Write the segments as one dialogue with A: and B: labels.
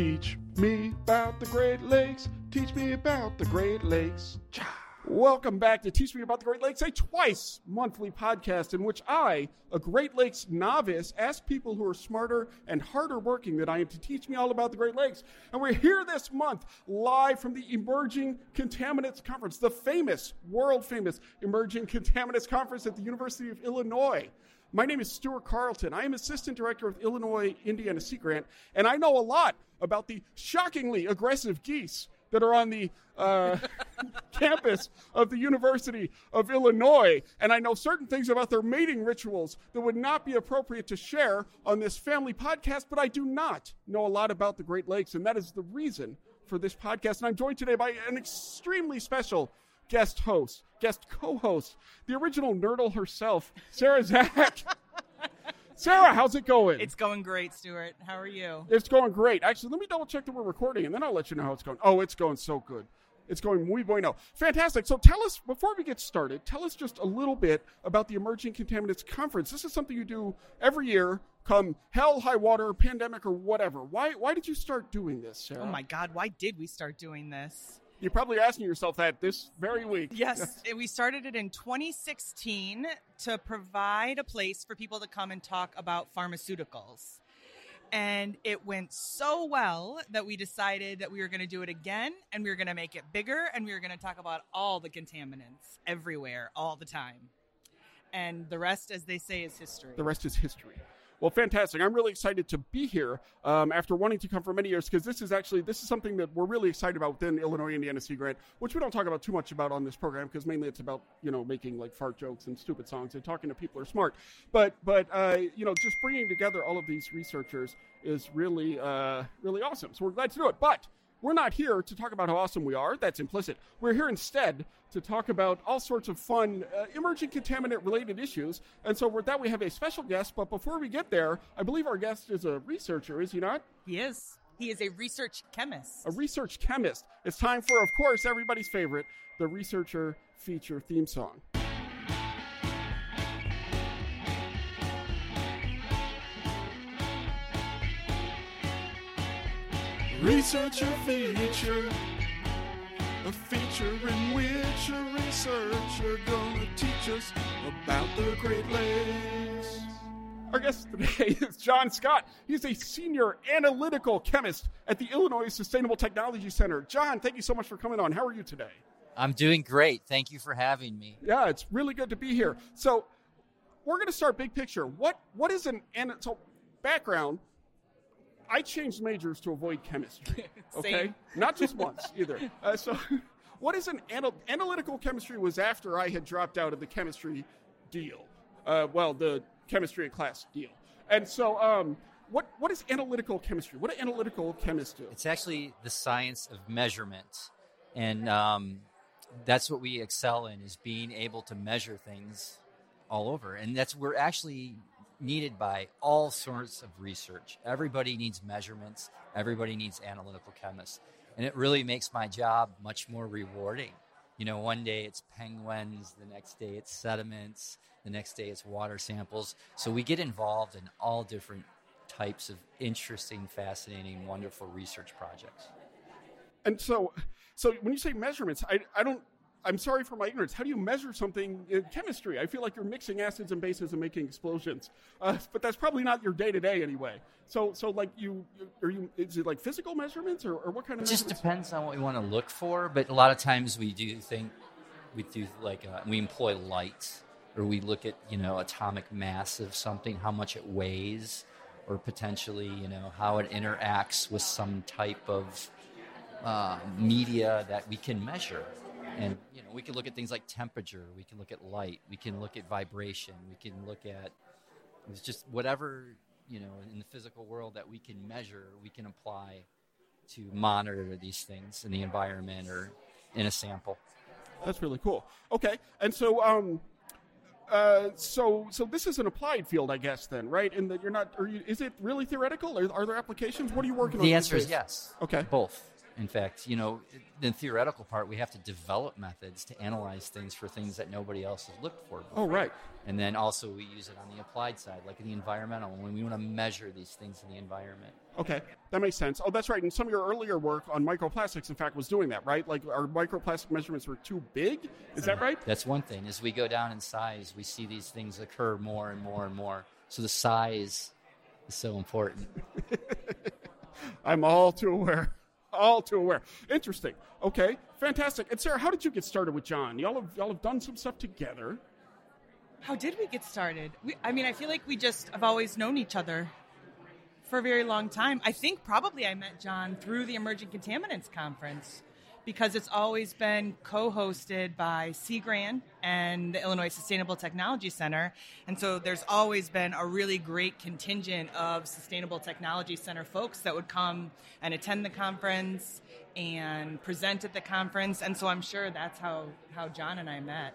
A: Teach me about the Great Lakes. Teach me about the Great Lakes. Welcome back to Teach Me About the Great Lakes, a twice monthly podcast in which I, a Great Lakes novice, ask people who are smarter and harder working than I am to teach me all about the Great Lakes. And we're here this month live from the Emerging Contaminants Conference, the famous, world famous Emerging Contaminants Conference at the University of Illinois. My name is Stuart Carlton. I am Assistant Director of Illinois Indiana Sea Grant, and I know a lot about the shockingly aggressive geese that are on the uh, campus of the University of Illinois. And I know certain things about their mating rituals that would not be appropriate to share on this family podcast, but I do not know a lot about the Great Lakes, and that is the reason for this podcast. And I'm joined today by an extremely special guest host, guest co-host, the original Nurdle herself, Sarah Zack. Sarah, how's it going?
B: It's going great, Stuart. How are you?
A: It's going great. Actually, let me double check that we're recording, and then I'll let you know how it's going. Oh, it's going so good. It's going muy bueno. Fantastic. So tell us, before we get started, tell us just a little bit about the Emerging Contaminants Conference. This is something you do every year, come hell, high water, pandemic, or whatever. Why, why did you start doing this, Sarah?
B: Oh my God, why did we start doing this?
A: You're probably asking yourself that this very week.
B: Yes, we started it in 2016 to provide a place for people to come and talk about pharmaceuticals. And it went so well that we decided that we were going to do it again and we were going to make it bigger and we were going to talk about all the contaminants everywhere, all the time. And the rest, as they say, is history.
A: The rest is history. Well, fantastic! I'm really excited to be here um, after wanting to come for many years because this is actually this is something that we're really excited about within Illinois Indiana Sea Grant, which we don't talk about too much about on this program because mainly it's about you know making like fart jokes and stupid songs and talking to people who are smart. But but uh, you know just bringing together all of these researchers is really uh, really awesome. So we're glad to do it. But we're not here to talk about how awesome we are. That's implicit. We're here instead to talk about all sorts of fun uh, emerging contaminant related issues. And so, with that, we have a special guest. But before we get there, I believe our guest is a researcher, is he not?
B: He is. He is a research chemist.
A: A research chemist. It's time for, of course, everybody's favorite, the researcher feature theme song. Researcher feature, a feature in which a researcher gonna teach us about the Great Lakes. Our guest today is John Scott. He's a senior analytical chemist at the Illinois Sustainable Technology Center. John, thank you so much for coming on. How are you today?
C: I'm doing great. Thank you for having me.
A: Yeah, it's really good to be here. So, we're going to start big picture. What what is an and so background? I changed majors to avoid chemistry. Okay,
B: Same.
A: not just once either. Uh, so, what is an anal- analytical chemistry? Was after I had dropped out of the chemistry deal. Uh, well, the chemistry in class deal. And so, um, what what is analytical chemistry? What do analytical chemists do?
C: It's actually the science of measurement, and um, that's what we excel in is being able to measure things all over, and that's we're actually needed by all sorts of research. Everybody needs measurements. Everybody needs analytical chemists, and it really makes my job much more rewarding. You know, one day it's penguins, the next day it's sediments, the next day it's water samples. So we get involved in all different types of interesting, fascinating, wonderful research projects.
A: And so, so when you say measurements, I, I don't. I'm sorry for my ignorance. How do you measure something in chemistry? I feel like you're mixing acids and bases and making explosions, uh, but that's probably not your day to day anyway. So, so like you, are you? Is it like physical measurements or, or what kind of?
C: It just depends on what we want to look for, but a lot of times we do think we do like uh, we employ light, or we look at you know atomic mass of something, how much it weighs, or potentially you know how it interacts with some type of uh, media that we can measure. And you know, we can look at things like temperature. We can look at light. We can look at vibration. We can look at it's just whatever you know in the physical world that we can measure. We can apply to monitor these things in the environment or in a sample.
A: That's really cool. Okay, and so um, uh, so so this is an applied field, I guess. Then, right? And that you're not. Are you, is it really theoretical? Are, are there applications? What are you working on?
C: The answer is yes.
A: Okay.
C: Both. In fact, you know, the theoretical part, we have to develop methods to analyze things for things that nobody else has looked for. Oh, before.
A: Oh, right.
C: And then also we use it on the applied side, like in the environmental, when we want to measure these things in the environment.
A: Okay, that makes sense. Oh, that's right. And some of your earlier work on microplastics, in fact, was doing that, right? Like our microplastic measurements were too big. Is that right?
C: That's one thing. As we go down in size, we see these things occur more and more and more. So the size is so important.
A: I'm all too aware. All too aware. Interesting. Okay, fantastic. And Sarah, how did you get started with John? Y'all have y'all have done some stuff together.
B: How did we get started? We, I mean, I feel like we just have always known each other for a very long time. I think probably I met John through the Emerging Contaminants Conference because it's always been co-hosted by Sea Grant and the Illinois Sustainable Technology Center, and so there's always been a really great contingent of Sustainable Technology Center folks that would come and attend the conference and present at the conference, and so I'm sure that's how how John and I met.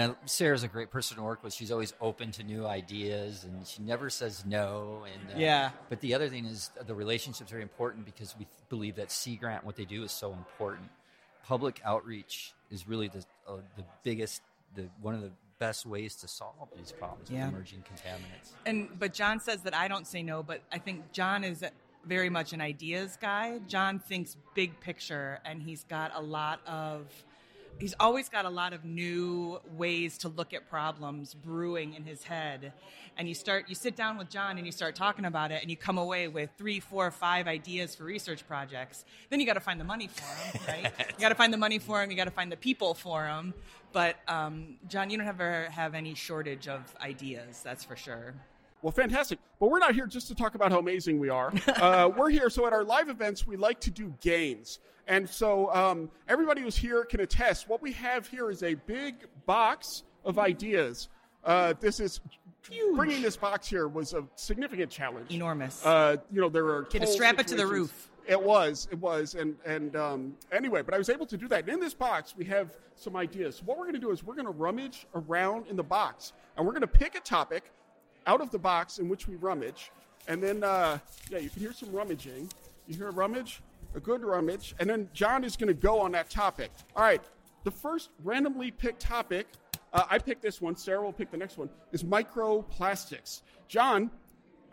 C: And uh, Sarah's a great person to work with. She's always open to new ideas, and she never says no. And uh,
B: Yeah.
C: But the other thing is uh, the relationships are important because we believe that Sea Grant, what they do, is so important. Public outreach is really the uh, the biggest, the one of the best ways to solve these problems
B: Yeah.
C: with emerging contaminants.
B: And but John says that I don't say no, but I think John is very much an ideas guy. John thinks big picture, and he's got a lot of. He's always got a lot of new ways to look at problems brewing in his head, and you start you sit down with John and you start talking about it, and you come away with three, four, five ideas for research projects. Then you got to find the money for them, right? you got to find the money for them. You got to find the people for them. But um, John, you don't ever have any shortage of ideas. That's for sure.
A: Well, fantastic. But we're not here just to talk about how amazing we are. Uh, we're here. So at our live events, we like to do games. And so um, everybody who's here can attest. What we have here is a big box of ideas. Uh, this is bringing this box here was a significant challenge.
B: Enormous.
A: Uh, you know, there are
B: Had to strap it to the roof.
A: It was, it was, and and um, anyway, but I was able to do that. And in this box, we have some ideas. So what we're going to do is we're going to rummage around in the box, and we're going to pick a topic out of the box in which we rummage, and then uh, yeah, you can hear some rummaging. You hear a rummage, a good rummage, and then John is going to go on that topic. All right, the first randomly picked topic. Uh, I picked this one. Sarah will pick the next one. Is microplastics. John,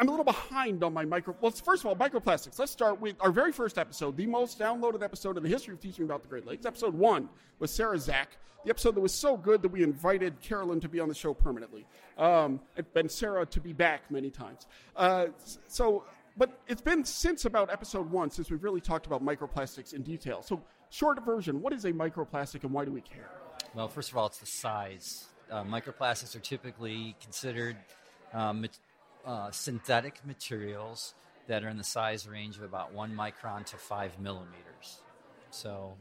A: I'm a little behind on my micro. Well, first of all, microplastics. Let's start with our very first episode, the most downloaded episode in the history of teaching about the Great Lakes. Episode one was Sarah Zack, the episode that was so good that we invited Carolyn to be on the show permanently, um, and Sarah to be back many times. Uh, so, but it's been since about episode one since we've really talked about microplastics in detail. So, short version: What is a microplastic, and why do we care?
C: Well, first of all, it's the size. Uh, microplastics are typically considered um, uh, synthetic materials that are in the size range of about one micron to five millimeters. So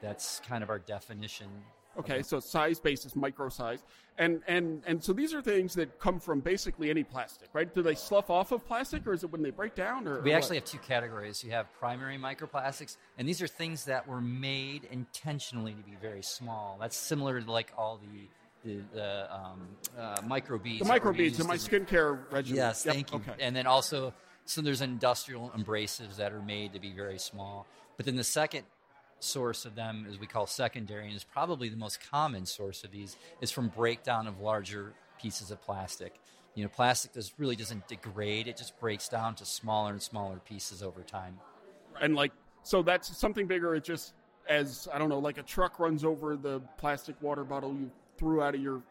C: that's kind of our definition.
A: Okay, so size basis, micro size, and and and so these are things that come from basically any plastic, right? Do they slough off of plastic, or is it when they break down? Or
C: We
A: or
C: actually
A: what?
C: have two categories. You have primary microplastics, and these are things that were made intentionally to be very small. That's similar to like all the the, the um, uh, microbeads.
A: the microbeads in my skincare regimen.
C: Yes,
A: Yep,
C: thank you.
A: Okay.
C: And then also, so there's industrial abrasives that are made to be very small. But then the second source of them, as we call secondary, and is probably the most common source of these, is from breakdown of larger pieces of plastic. You know, plastic does really doesn't degrade; it just breaks down to smaller and smaller pieces over time.
A: and like so that's something bigger. It just as I don't know, like a truck runs over the plastic water bottle you threw out of your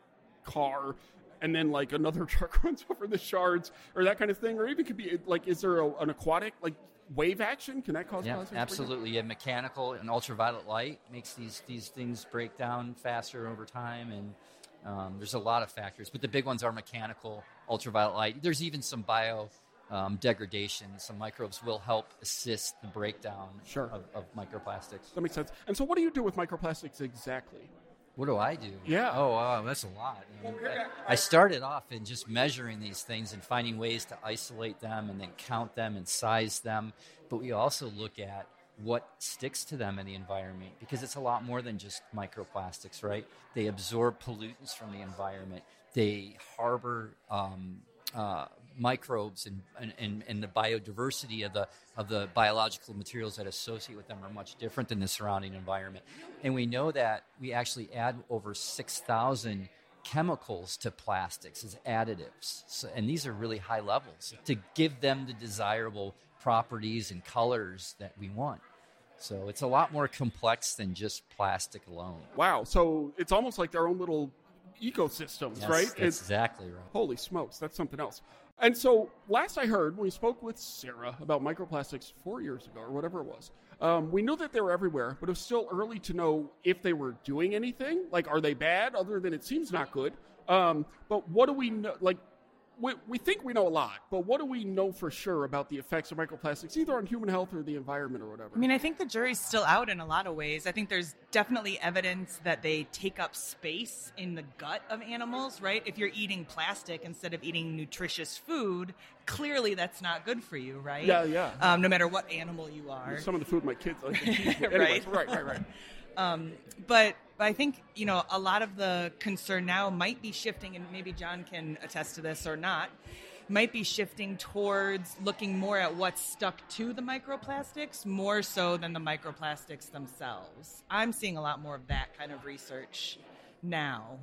A: car. And then, like another truck runs over the shards, or that kind of thing, or even could be like, is there a, an aquatic like wave action? Can that cause
C: Yeah,
A: plastics to break down?
C: absolutely. Yeah, mechanical and ultraviolet light makes these these things break down faster over time, and um, there's a lot of factors. But the big ones are mechanical, ultraviolet light. There's even some bio um, degradation. Some microbes will help assist the breakdown
A: Sure.
C: of, of microplastics.
A: That makes sense. And so, what do you do with microplastics exactly?
C: What do I do?
A: Yeah.
C: Oh, wow, that's a lot. Um, I started off in just measuring these things and finding ways to isolate them and then count them and size them. But we also look at what sticks to them in the environment because it's a lot more than just microplastics, right? They absorb pollutants from the environment. They harbor um, uh, microbes and, and, and, the biodiversity of the of the biological materials that associate with them are much different than the surrounding environment. And we know that we actually add over 6,000 chemicals to plastics as additives. So, and these are really high levels to give them the desirable properties and colors that we want. So it's a lot more complex than just plastic alone.
A: Wow. So it's almost like their own little ecosystems,
C: Yes,
A: right?
C: That's
A: It's-
C: exactly right.
A: Holy smokes, that's something else. And so, last I heard, when we spoke with Sarah about microplastics four years ago or whatever it was, um, we knew that they were everywhere, but it was still early to know if they were doing anything. Like, are they bad? Other than it seems not good. Um, but what do we know? Like, we, we think we know a lot, but what do we know for sure about the effects of microplastics, either on human health or the environment or whatever?
B: I mean, I think the jury's still out in a lot of ways. I think there's definitely evidence that they take up space in the gut of animals, right? If you're eating plastic instead of eating nutritious food, clearly that's not good for you, right?
A: Yeah, yeah.
B: Um, no matter what animal you are.
A: Some of the food my kids like. to tease me.
B: Right.
A: Anyways, right, right, right.
B: Um, but but I think you know a lot of the concern now might be shifting, and maybe John can attest to this or not. Might be shifting towards looking more at what's stuck to the microplastics more so than the microplastics themselves. I'm seeing a lot more of that kind of research now.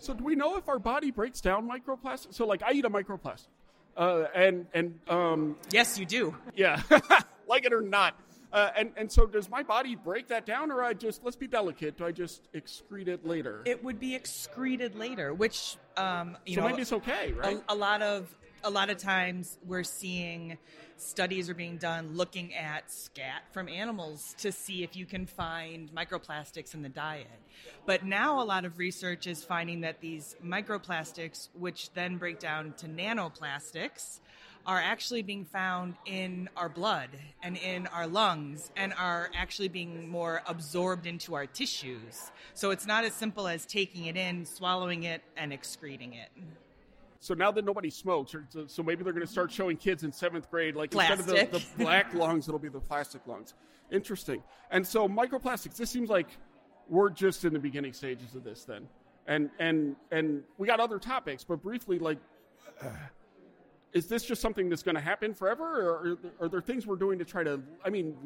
A: So do we know if our body breaks down microplastics? So like I eat a microplastic, uh, and and um,
B: Yes, you do.
A: yeah, like it or not. Uh, and and so does my body break that down, or I just let's be delicate? Do I just excrete it later?
B: It would be excreted later, which um, you
A: so
B: know
A: maybe it's okay, right?
B: a, a lot of a lot of times we're seeing studies are being done looking at scat from animals to see if you can find microplastics in the diet. But now a lot of research is finding that these microplastics, which then break down to nanoplastics, are actually being found in our blood and in our lungs and are actually being more absorbed into our tissues. So it's not as simple as taking it in, swallowing it, and excreting it.
A: so now that nobody smokes, or so- maybe they're going to start showing kids in seventh grade, like instead of the, the black lungs, it'll be the plastic lungs. Interesting. And so microplastics. This seems like we're just in the beginning stages of this, then. And and and we got other topics, but briefly, like, uh, is this just something that's going to happen forever, or are, there things we're doing to try to, I mean,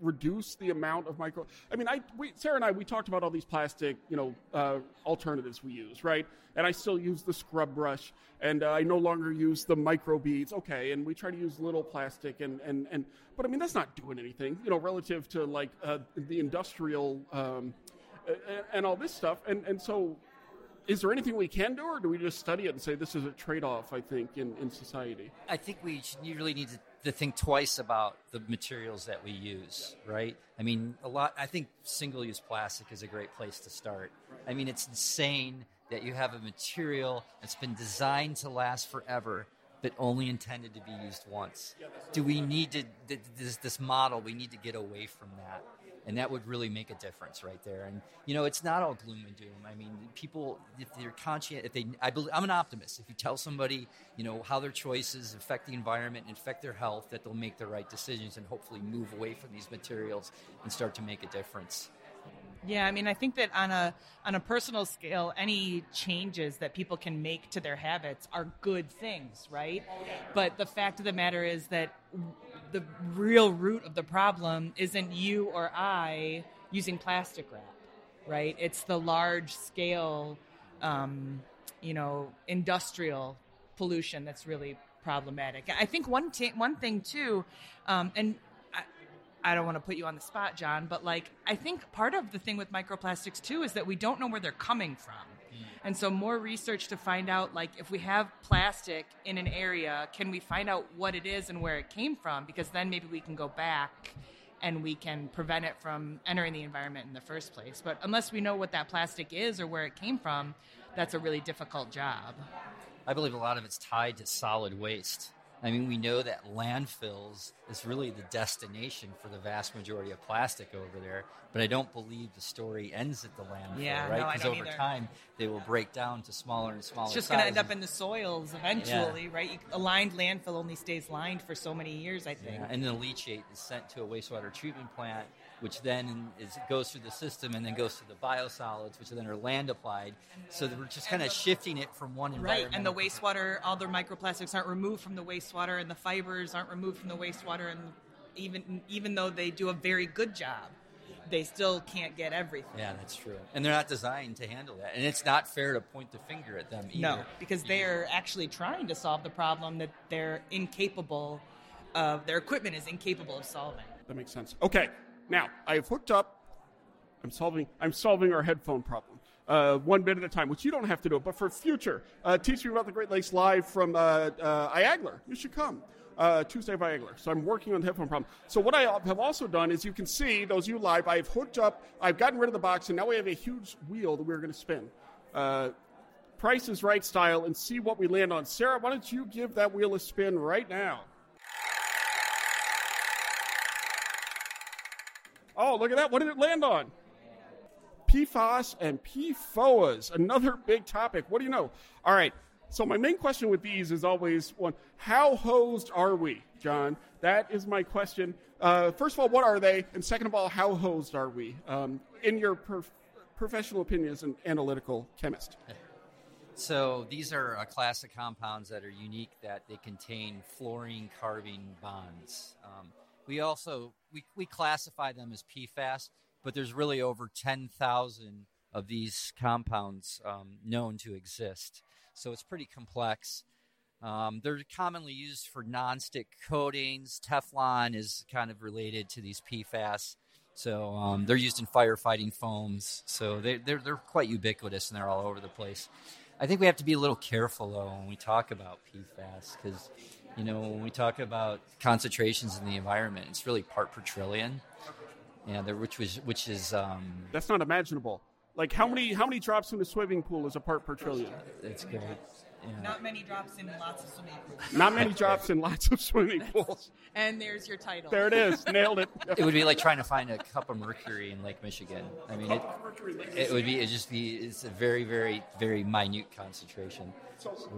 A: reduce the amount of micro? I mean, I we, Sarah and I we talked about all these plastic, you know, uh, alternatives we use, right? And I still use the scrub brush, and uh, I no longer use the micro beads. Okay, and we try to use little plastic, and and and, but I mean that's not doing anything, you know, relative to like uh, the industrial um, and, and all this stuff, and and so is there anything we can do, or do we just study it and say this is a trade-off? I think in, in society.
C: I think we should, you really need to, to think twice about the materials that we use, right? I mean, a lot. I think single-use plastic is a great place to start. I mean, it's insane that you have a material that's been designed to last forever, but only intended to be used once. Do we need to this this model? We need to get away from that. And that would really make a difference right there. And you know, it's not all gloom and doom. I mean, people, if they're conscious, if they, I believe, I'm an optimist. If you tell somebody, you know, how their choices affect the environment and affect their health, that they'll make the right decisions and hopefully move away from these materials and start to make a difference.
B: Yeah, I mean, I think that on a on a personal scale, any changes that people can make to their habits are good things, right? But the fact of the matter is that the real root of the problem isn't you or I using plastic wrap, right? It's the large scale, um, you know, industrial pollution that's really problematic. I think one t- one thing too, um, and I don't want to put you on the spot, John, but like I think part of the thing with microplastics too is that we don't know where they're coming from. And so more research to find out like if we have plastic in an area, can we find out what it is and where it came from because then maybe we can go back and we can prevent it from entering the environment in the first place. But unless we know what that plastic is or where it came from, that's a really difficult job.
C: I believe a lot of it's tied to solid waste. I mean, we know that landfills is really the destination for the vast majority of plastic over there, but I don't believe the story ends at the landfill,
B: Yeah,
C: right? Because
B: don't
C: over
B: either.
C: time, they will break down to smaller and smaller
B: It's just going to end up in the soils eventually, right? A lined landfill only stays lined for so many years, I think.
C: Yeah, and then the leachate is sent to a wastewater treatment plant, which then is goes through the system and then goes to the biosolids, which then are land applied. So we're just kind of shifting it from one environment.
B: Right, and the wastewater, all the microplastics aren't removed from the wastewater, and the fibers aren't removed from the wastewater, and even even though they do a very good job, they still can't get everything.
C: Yeah, that's true. And they're not designed to handle that. And it's not fair to point the finger at them either.
B: No, because they're actually trying to solve the problem that they're incapable of. Their equipment is incapable of solving.
A: That makes sense. Okay, now I have hooked up. I'm solving. I'm solving our headphone problem. Uh, one bit at a time, which you don't have to do. But for future, uh, teach me about the Great Lakes live from uh, uh, IAGLR. You should come uh, Tuesday of IAGLR. So I'm working on the headphone problem. So what I have also done is you can see those you live. I've hooked up. I've gotten rid of the box, and now we have a huge wheel that we're going to spin. Uh, Price is Right style, and see what we land on. Sarah, why don't you give that wheel a spin right now? Oh, look at that. What did it land on? PFAS and PFOAs, another big topic. What do you know? All right. So my main question with these is always one: How hosed are we, John? That is my question. Uh, first of all, what are they? And second of all, how hosed are we? Um, in your prof- professional opinion as an analytical chemist.
C: So these are a class of compounds that are unique that they contain fluorine carbon bonds. Um, we also we, we classify them as PFAS, but there's really over 10,000 of these compounds um, known to exist. So it's pretty complex. Um, they're commonly used for nonstick coatings. Teflon is kind of related to these PFAS. So um, they're used in firefighting foams. So they, they're, they're quite ubiquitous and they're all over the place. I think we have to be a little careful though when we talk about PFAS because, you know, when we talk about concentrations in the environment, it's really part per trillion. Yeah, there, which was which is um,
A: That's not imaginable. Like how many how many drops in a swimming pool is a part per trillion?
C: it's good. Yeah.
B: Not many drops in lots of swimming pools.
A: Not many drops in lots of swimming pools.
B: And there's your title.
A: There it is. Nailed it.
C: It would be like trying to find a cup of mercury in Lake Michigan. I mean, it, it would be it just be it's a very very very minute concentration.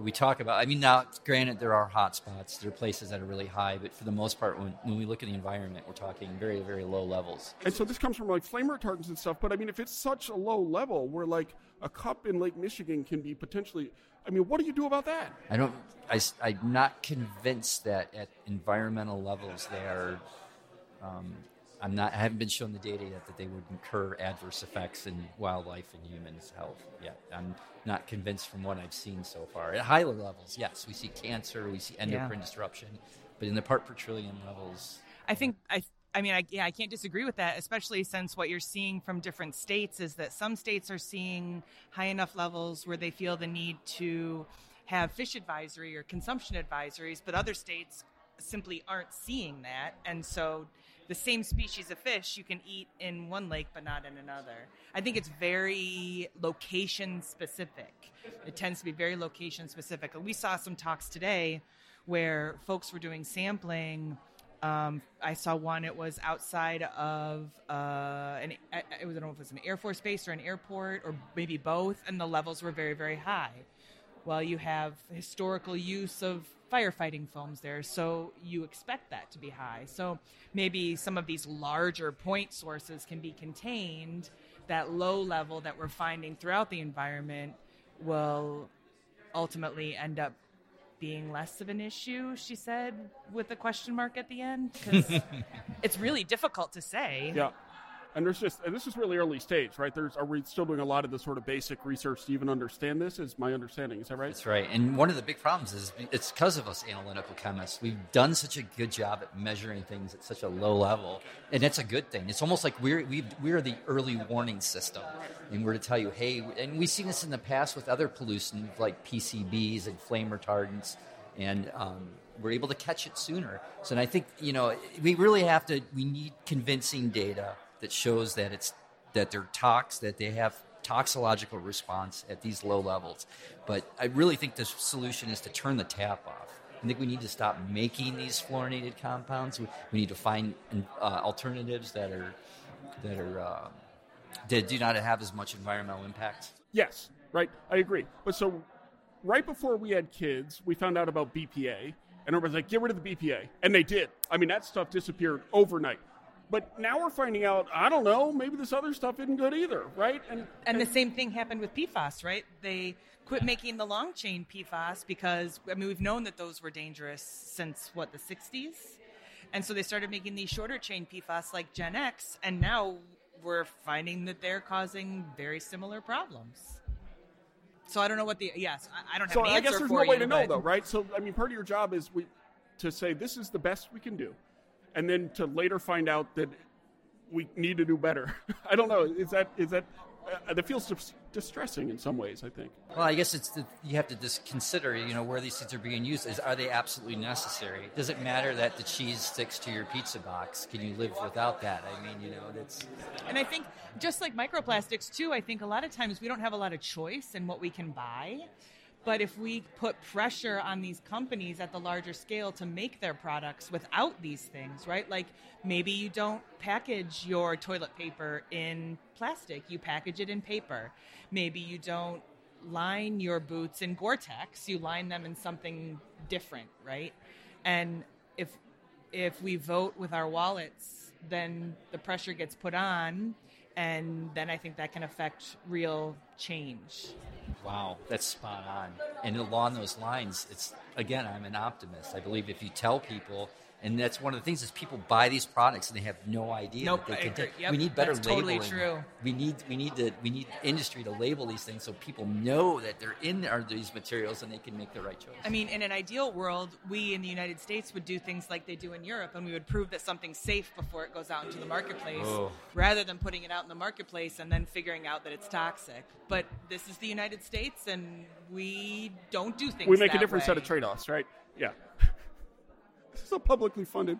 C: We talk about. I mean, now granted there are hot spots. There are places that are really high, but for the most part, when when we look at the environment, we're talking very very low levels.
A: And so this comes from like flame retardants and stuff. But I mean, if it's such a low level where like a cup in Lake Michigan can be potentially, I mean, what do you do about that?
C: I don't. I, am not convinced that at environmental levels they are. Um, I'm not. I haven't been shown the data yet that they would incur adverse effects in wildlife and humans' health yet. I'm not convinced from what I've seen so far. At higher levels, yes, we see cancer, we see endocrine disruption, but in the part per trillion levels,
B: I think I I mean I yeah, I can't disagree with that, especially since what you're seeing from different states is that some states are seeing high enough levels where they feel the need to have fish advisory or consumption advisories, but other states simply aren't seeing that. And so the same species of fish you can eat in one lake but not in another. I think it's very location specific. It tends to be very location specific. We saw some talks today where folks were doing sampling. Um, I saw one. It was outside of uh, an. I, I don't know if it was an air force base or an airport or maybe both, and the levels were very very high. Well, you have historical use of firefighting foams there, so you expect that to be high. So maybe some of these larger point sources can be contained. That low level that we're finding throughout the environment will ultimately end up being less of an issue, she said, with a question mark at the end. Because it's really difficult to say.
A: Yeah. And there's just, and this is really early stage, right? There's, are we still doing a lot of the sort of basic research to even understand this? Is my understanding? Is that right?
C: That's right. And one of the big problems is it's because of us analytical chemists. We've done such a good job at measuring things at such a low level, and it's a good thing. It's almost like we're we we're the early warning system, and we're to tell you, hey. And we've seen this in the past with other pollutants like PCBs and flame retardants, and um, we're able to catch it sooner. So, and I think you know we really have to. We need convincing data that shows that it's that they're tox, that they have toxological response at these low levels. But I really think the solution is to turn the tap off. I think we need to stop making these fluorinated compounds. We, need to find uh, alternatives that are that are uh, that do not have as much environmental impact.
A: Yes, right. I agree. But so, right before we had kids, we found out about BPA, and everybody's like, "Get rid of the BPA," and they did. I mean, that stuff disappeared overnight. But now we're finding out, I don't know, maybe this other stuff isn't good either, right?
B: And, and, and the same thing happened with PFAS, right? They quit making the long chain PFAS because I mean we've known that those were dangerous since what the 60s. And so they started making these shorter chain PFAS like GenX and now we're finding that they're causing very similar problems. So I don't know what the yes, I, I don't have
A: so
B: an
A: I guess there's no
B: you,
A: way to know though, right? So I mean part of your job is we to say this is the best we can do and then to later find out that we need to do better. I don't know. Is that is that uh, that feels distressing in some ways. I think.
C: Well, I guess it's the, you have to just consider, you know, where these things are being used. Is are they absolutely necessary? Does it matter that the cheese sticks to your pizza box? Can you live without that? I mean, you know, that's.
B: And I think just like microplastics too, I think a lot of times we don't have a lot of choice in what we can buy. But if we put pressure on these companies at the larger scale to make their products without these things, right? Like maybe you don't package your toilet paper in plastic, you package it in paper. Maybe you don't line your boots in Gore-Tex, you line them in something different, right? And if if we vote with our wallets, then the pressure gets put on and then I think that can affect real change.
C: Wow, that's spot on. And along those lines, it's again, I'm an optimist. I believe if you tell people, and that's one of the things is people buy these products and they have no idea.
B: Nope,
C: that they
B: can yep,
C: we need better
B: that's
C: labeling.
B: Totally true.
C: We need we need to we need industry to label these things so people know that they're in are these materials and they can make the right choice.
B: I mean, in an ideal world, we in the United States would do things like they do in Europe, and we would prove that something's safe before it goes out into the marketplace,
C: oh.
B: rather than putting it out in the marketplace and then figuring out that it's toxic. But this is the United States, and we don't do things. Like that.
A: We make a different
B: way.
A: set of trade-offs, right? Yeah. This is a publicly funded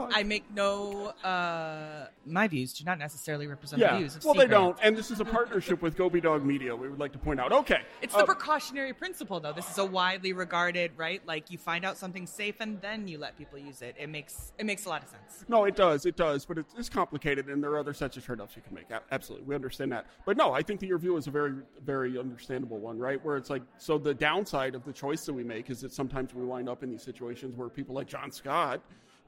B: I make no. Uh, my views do not necessarily represent
A: yeah.
B: the views of
A: Well,
B: Secret.
A: they don't. And this is a partnership with Goby Dog Media. We would like to point out. Okay.
B: It's the uh, precautionary principle, though. This is a widely regarded right. Like you find out something's safe, and then you let people use it. It makes it makes a lot of sense.
A: No, it does. It does. But it's, it's complicated, and there are other sets of trade-offs you can make. Absolutely, we understand that. But no, I think that your view is a very, very understandable one, right? Where it's like, so the downside of the choice that we make is that sometimes we wind up in these situations where people like John Scott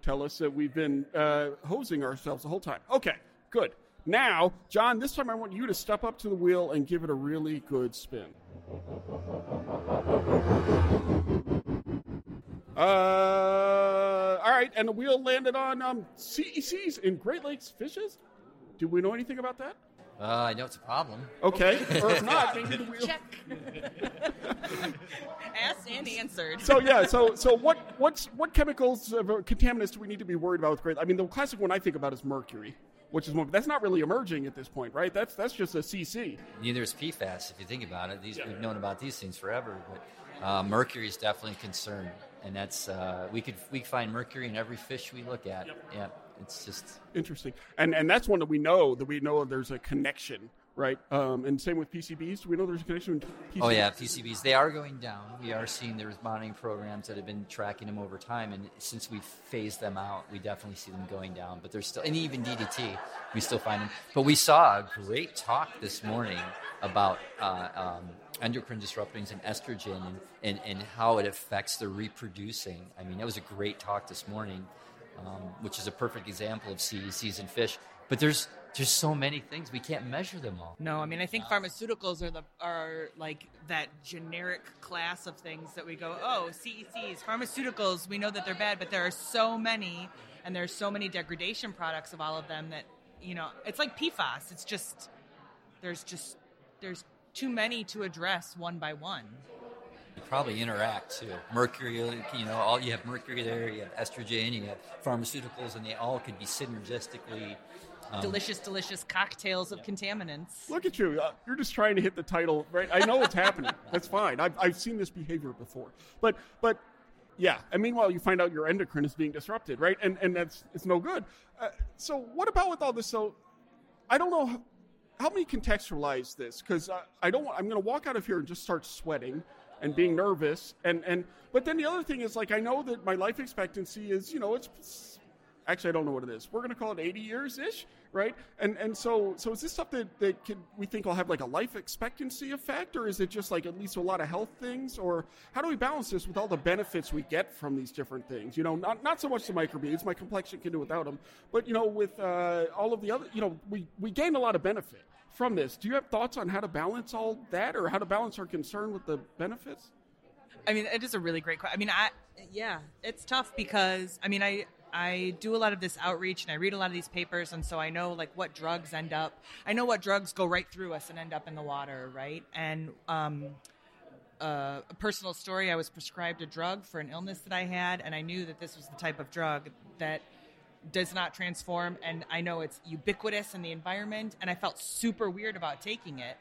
A: tell us that we've been uh, hosing ourselves the whole time. Okay, good. Now, John, this time I want you to step up to the wheel and give it a really good spin. Uh, all right, and the wheel landed on um, CECs in Great Lakes fishes. Do we know anything about that?
C: Uh, I know it's a problem.
A: Okay, or if not, maybe the wheel.
B: Check. Asked and answered.
A: So yeah, so so what what's what chemicals uh, contaminants do we need to be worried about with great? I mean, the classic one I think about is mercury, which is one that's not really emerging at this point, right? That's that's just a CC.
C: Neither is PFAS. If you think about it, these yeah. we've known about these things forever, but uh, mercury is definitely a concern, and that's uh, we could we find mercury in every fish we look at. Yep. Yeah it's just
A: interesting, and and that's one that we know that we know there's a connection, right? Um, and same with PCBs. Do we know there's a connection? PCBs?
C: Oh yeah, PCBs. They are going down. We are seeing there's monitoring programs that have been tracking them over time, and since we've phased them out, we definitely see them going down. But there's still, and even DDT, we still find them. But we saw a great talk this morning about. Uh, um, endocrine disruptors and estrogen and, and, and how it affects the reproducing. I mean, that was a great talk this morning um, which is a perfect example of CECs in fish. But there's there's so many things we can't measure them all.
B: No, I mean I think pharmaceuticals are the are like that generic class of things that we go, oh, CECs, pharmaceuticals, we know that they're bad, but there are so many and there's so many degradation products of all of them that you know it's like PFAS. It's just there's just there's too many to address one by one You
C: probably interact too. Mercury, you know, all you have mercury there, you have estrogen, you have pharmaceuticals, and they all could be synergistically.
B: Um, delicious, delicious cocktails of contaminants.
A: Look at you. Uh, you're just trying to hit the title, right? I know what's happening. That's fine. I've, I've seen this behavior before. But, but yeah. And meanwhile, you find out your endocrine is being disrupted, right? And, and that's it's no good. Uh, so, what about with all this? So, I don't know. How, help me contextualize this because uh, I don't. want, I'm going to walk out of here and just start sweating and being nervous and and but then the other thing is like I know that my life expectancy is you know it's actually I don't know what it is. We're going to call it 80 years ish, right? And and so so is this stuff that that can, we think will have like a life expectancy effect, or is it just like at least a lot of health things, or how do we balance this with all the benefits we get from these different things? You know, not not so much the microbeads, my complexion can do without them, but you know, with uh, all of the other, you know, we we gain a lot of benefit from this. Do you have thoughts on how to balance all that, or how to balance our concern with the benefits?
B: I mean, it is a really great question. I mean, I yeah, it's tough because I mean, I I do a lot of this outreach and I read a lot of these papers, and so I know like what drugs end up. I know what drugs go right through us and end up in the water, right? And um, uh, a personal story: I was prescribed a drug for an illness that I had, and I knew that this was the type of drug that does not transform, and I know it's ubiquitous in the environment, and I felt super weird about taking it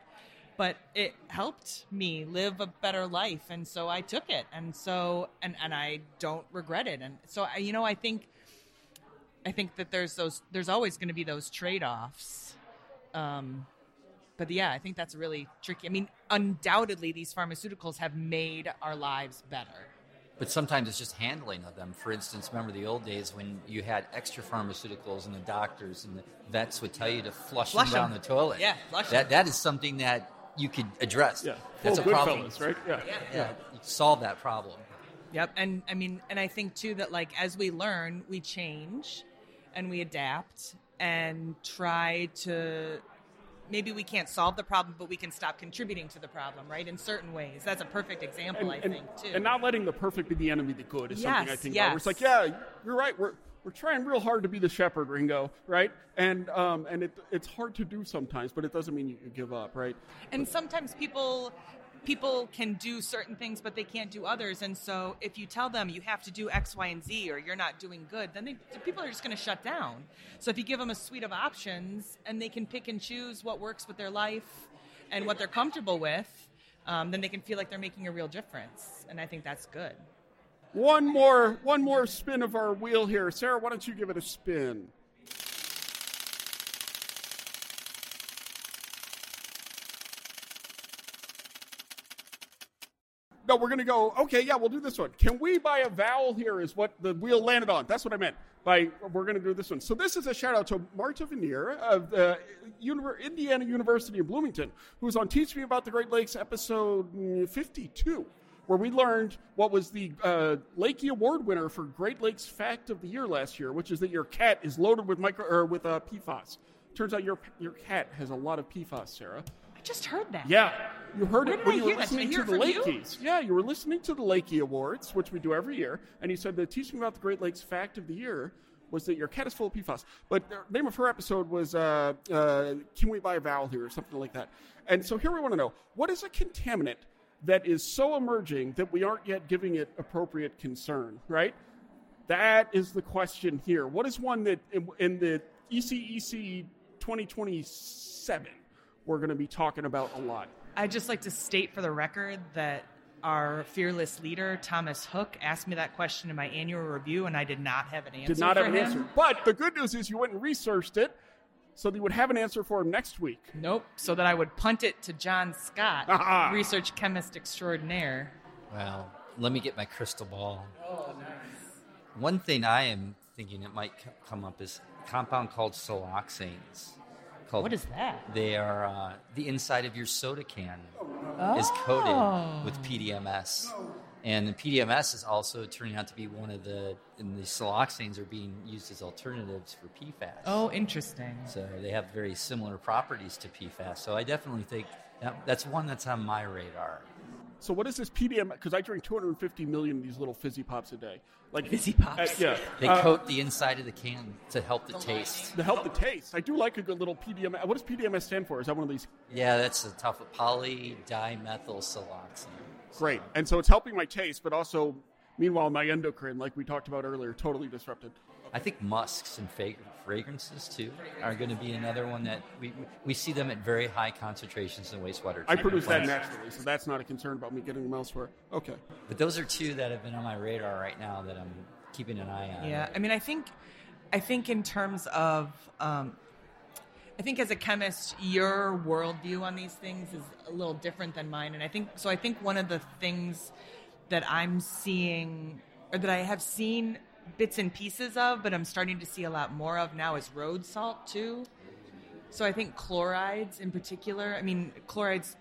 B: but it helped me live a better life and so i took it and so and, and i don't regret it and so I, you know i think I think that there's those there's always going to be those trade offs. Um, but yeah, I think that's really tricky. I mean, undoubtedly, these pharmaceuticals have made our lives better.
C: But sometimes it's just handling of them. For instance, remember the old days when you had extra pharmaceuticals and the doctors and the vets would tell you to flush,
B: flush
C: them down
B: them.
C: the toilet.
B: Yeah, flush
C: that,
B: them.
C: that is something that you could address.
A: Yeah,
C: That's a
A: Full
C: problem.
A: Goodfellas, right? Yeah.
B: Yeah.
C: Yeah, you solve that problem.
B: Yep, and I mean, and I think too that like as we learn, we change, and we adapt and try to. Maybe we can't solve the problem, but we can stop contributing to the problem, right? In certain ways, that's a perfect example, I
A: and,
B: think, too.
A: and not letting the perfect be the enemy of the good is something I think.
B: yes.
A: Where it's like, yeah, you're right. We're we're trying real hard to be the shepherd, Ringo, right? And um, and it, it's hard to do sometimes, but it doesn't mean you, you give up, right?
B: and sometimes people people can do certain things but they can't do others and so if you tell them you have to do x y and z or you're not doing good then they, the people are just going to shut down so if you give them a suite of options and they can pick and choose what works with their life and what they're comfortable with um, then they can feel like they're making a real difference and i think that's good
A: One more one more spin of our wheel here, Sarah. Why don't you give it a spin? No, we're going to go. Okay, yeah, we'll do this one. Can we buy a vowel here? Is what the wheel landed on. That's what I meant. By we're going to do this one. So this is a shout out to Marta Venier of the Indiana University in Bloomington, who's on Teach Me About the Great Lakes episode mm, 52, where we learned what was the uh, Lakey Award winner for Great Lakes Fact of the Year last year, which is that your cat is loaded with micro or with uh, PFAS. Turns out your your cat has a lot of PFAS, Sarah.
B: Just heard that
A: Yeah, you heard
B: Where
A: it when
B: I
A: you were
B: hear that? Did I
A: listening to the? Lakeys. Yeah, you were listening to the Lakey Awards, which we do every year, and you said the teaching about the Great Lakes fact of the year was that your cat is full of PFAS. But the name of her episode was uh, uh, "Can We Buy a Vowel Here?" or something like that. And so here we want to know what is a contaminant that is so emerging that we aren't yet giving it appropriate concern, right? That is the question here. What is one that in, in the ECEC 2027 we're going to be talking about a lot?
B: I'd just like to state for the record that our fearless leader, Tomas Höök, asked me that question in my annual review, and I did not have an answer.
A: Did not
B: for
A: have an
B: him.
A: answer. But the good news is you went and researched it so that you would have an answer for him next week.
B: Nope. So that I would punt it to John Scott,
A: Ah.
B: research chemist extraordinaire.
C: Well, let me get my crystal ball. Oh, nice. One thing I am thinking it might come up is a compound called siloxanes. Called,
B: What is that?
C: They are uh, the inside of your soda can is coated with PDMS, and the PDMS is also turning out to be one of the. And the siloxanes are being used as alternatives for PFAS.
B: Oh, interesting.
C: So they have very similar properties to PFAS. So I definitely think that, that's one that's on my radar.
A: So what is this PDM? Because I drink 250 million of these little fizzy pops a day. Like
B: Fizzy Pops.
A: Uh, yeah.
C: They
A: Uh,
C: coat the inside of the can to help the taste.
A: to help the taste. I do like a good little PDM. What does PDMS stand for? Is that one of these?
C: Yeah, that's a tough polydimethyl siloxane.
A: Great. And so it's helping my taste, but also, meanwhile, my endocrine, like we talked about earlier, totally disrupted.
C: I think musks and fa- fragrances too are going to be another one that we we see them at very high concentrations in wastewater.
A: I
C: treatment
A: produce that naturally, so that's not a concern about me getting them elsewhere. Okay.
C: But those are two that have been on my radar right now that I'm keeping an eye on.
B: Yeah, I mean, I think, I think in terms of, um, I think as a chemist, your worldview on these things is a little different than mine, and I think so. I think one of the things that I'm seeing, or that I have seen bits and pieces of, but I'm starting to see a lot more of now, is road salt too. So I think chlorides in particular. I mean, chlorides.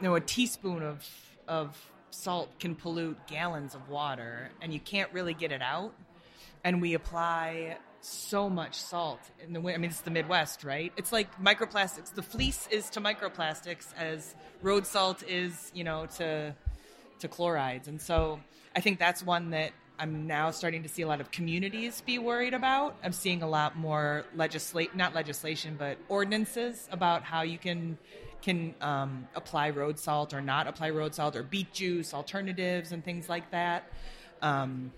B: You know, a teaspoon of of salt can pollute gallons of water, and you can't really get it out. And we apply so much salt in the. I mean, it's the Midwest, right? It's like microplastics. The fleece is to microplastics as road salt is, you know, to to chlorides. And so I think that's one that I'm now starting to see a lot of communities be worried about. I'm seeing a lot more legislate, not legislation, but ordinances about how you can can um, apply road salt or not apply road salt or beet juice alternatives and things like that. Um,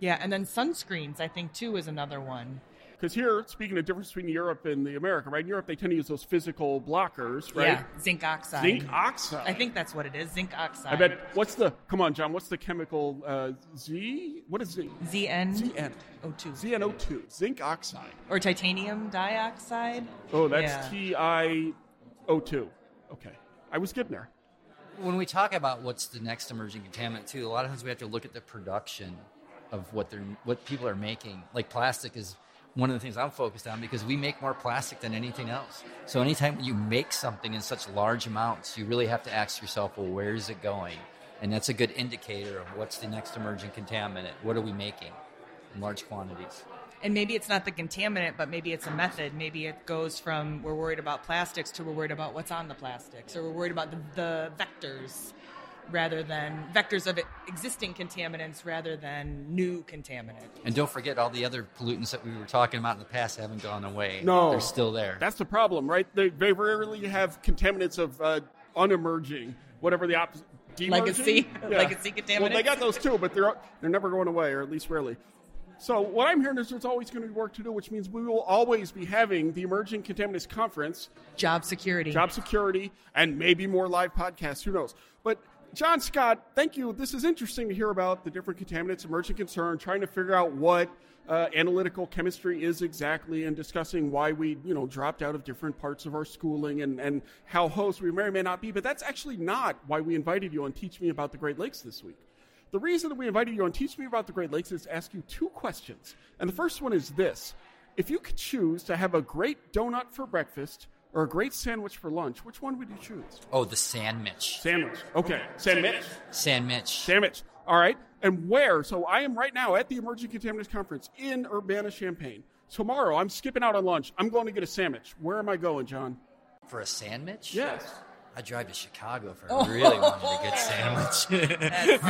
B: yeah, and then sunscreens, I think too, is another one.
A: Because here, speaking of difference between Europe and the America, right? In Europe, they tend to use those physical blockers, right?
B: Yeah, zinc oxide.
A: Zinc oxide.
B: I think that's what it is. Zinc oxide.
A: I bet. What's the? Come on, John. What's the chemical? Uh, Z. What is Z?
B: ZN.
A: ZN.
B: O2.
A: ZNO2. Zinc oxide.
B: Or titanium dioxide.
A: Oh, that's
B: Yeah.
A: T I O two. Okay, I was getting there.
C: when we talk about what's the next emerging contaminant too, a lot of times we have to look at the production of what they're what people are making. Like plastic is one of the things I'm focused on because we make more plastic than anything else. So anytime you make something in such large amounts, you really have to ask yourself, well, where is it going? And that's a good indicator of what's the next emerging contaminant. What are we making in large quantities?
B: And maybe it's not the contaminant, but maybe it's a method. Maybe it goes from we're worried about plastics to we're worried about what's on the plastics, or we're worried about the, the vectors rather than vectors of existing contaminants rather than new contaminants.
C: And don't forget all the other pollutants that we were talking about in the past haven't gone away.
A: No,
C: they're still there.
A: That's the problem, right? They, they rarely have contaminants of uh, unemerging, whatever the opposite. Demerging?
B: Legacy- legacy
A: Well, they got those too, but they're they're never going away, or at least rarely. So what I'm hearing is there's always going to be work to do, which means we will always be having the Emerging Contaminants Conference,
B: Job security.
A: job security, and maybe more live podcasts. Who knows? But John Scott, thank you. This is interesting to hear about the different contaminants, emerging concern, trying to figure out what uh, analytical chemistry is exactly, and discussing why we, you know, dropped out of different parts of our schooling and, and how hosts we may or may not be. But that's actually not why we invited you on Teach Me About the Great Lakes this week. The reason that we invited you on Teach Me About the Great Lakes is to ask you two questions. And the first one is this If you could choose to have a great donut for breakfast or a great sandwich for lunch, which one would you choose?
C: oh, the sandwich.
A: Sandwich. Okay. Sandwich.
C: Sandwich.
A: Sandwich. All right. And where? So I am right now at the Emerging Contaminants Conference in Urbana, Champaign. Tomorrow, I'm skipping out on lunch. I'm going to get a sandwich. Where am I going, John?
C: For a sandwich?
A: Yes.
C: I drive to Chicago for I really wanted a good sandwich.
B: That's,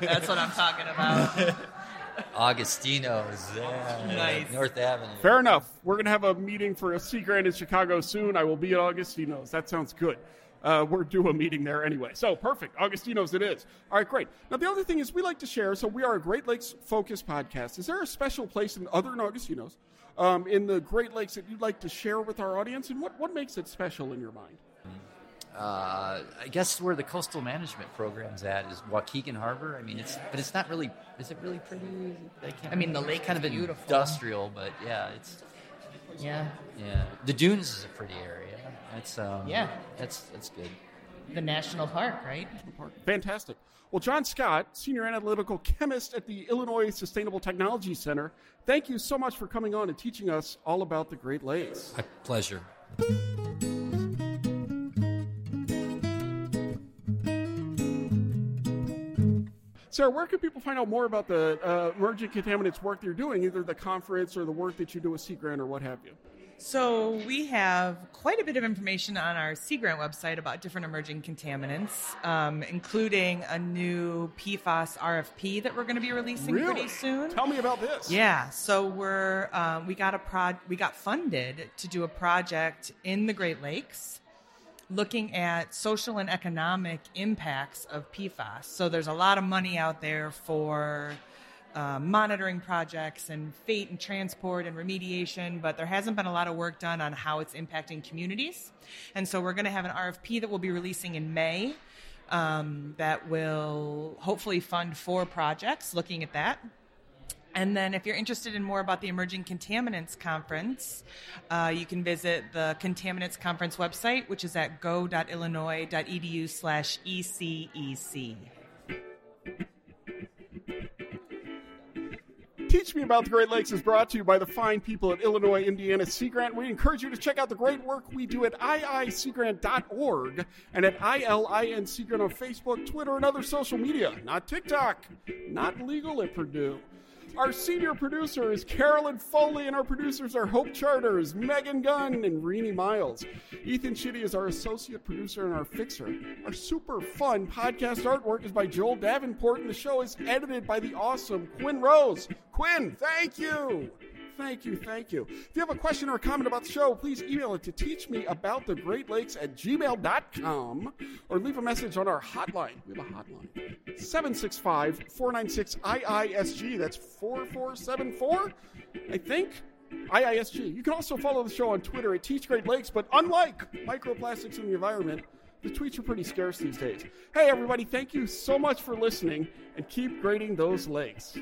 B: that's what I'm talking about.
C: Augustino's, yeah,
B: Nice.
C: North Avenue.
A: Fair enough. We're going to have a meeting for a Sea Grant in Chicago soon. I will be at Augustino's. That sounds good. Uh, we're due a meeting there anyway. So perfect. Augustino's it is. All right, great. Now, the other thing is we like to share. So we are a Great Lakes focused podcast. Is there a special place in other than Augustino's um, in the Great Lakes that you'd like to share with our audience? And what, what makes it special in your mind?
C: Uh, I guess where the coastal management program's at is Waukegan Harbor. I mean, it's but it's not really. Is it really pretty? I, can't
B: I mean, the lake
C: kind of
B: beautiful.
C: industrial, but yeah, it's
B: Yeah.
C: yeah. The dunes is a pretty area. It's um,
B: Yeah.
C: that's that's good.
B: The national park, right?
A: Fantastic. Well, John Scott, Senior Analytical Chemist at the Illinois Sustainable Technology Center, thank you so much for coming on and teaching us all about the Great Lakes.
C: My pleasure.
A: Sarah, where can people find out more about the uh, emerging contaminants work you're doing, either the conference or the work that you do with Sea Grant or what have you?
B: So we have quite a bit of information on our Sea Grant website about different emerging contaminants, um, including a new PFAS RFP that we're going to be releasing
A: really?
B: pretty soon.
A: Tell me about this.
B: Yeah, so we're um, we got a prod we got funded to do a project in the Great Lakes, looking at social and economic impacts of PFAS. So there's a lot of money out there for uh, monitoring projects and fate and transport and remediation, but there hasn't been a lot of work done on how it's impacting communities. And so we're going to have an RFP that we'll be releasing in May um, that will hopefully fund four projects looking at that. And then, if you're interested in more about the Emerging Contaminants Conference, uh, you can visit the Contaminants Conference website, which is at go.illinois.edu slash ECEC.
A: Teach Me About the Great Lakes is brought to you by the fine people at Illinois Indiana Sea Grant. We encourage you to check out the great work we do at iiseagrant.org and at ILIN Sea Grant on Facebook, Twitter, and other social media. Not TikTok. Not legal at Purdue. Our senior producer is Carolyn Foley, and our producers are Hope Charters, Megan Gunn, and Irene Miles. Ethan Chitty is our associate producer and our fixer. Our super fun podcast artwork is by Joel Davenport, and the show is edited by the awesome Quinn Rose. Quinn, thank you. Thank you, thank you. If you have a question or a comment about the show, please email it to teachmeaboutthegreatlakes at gmail.com or leave a message on our hotline. We have a hotline. 765 496 IISG. That's 4474, I think. IISG. You can also follow the show on Twitter at Teach Great Lakes, but unlike microplastics in the environment, the tweets are pretty scarce these days. Hey, everybody, thank you so much for listening and keep grading those lakes.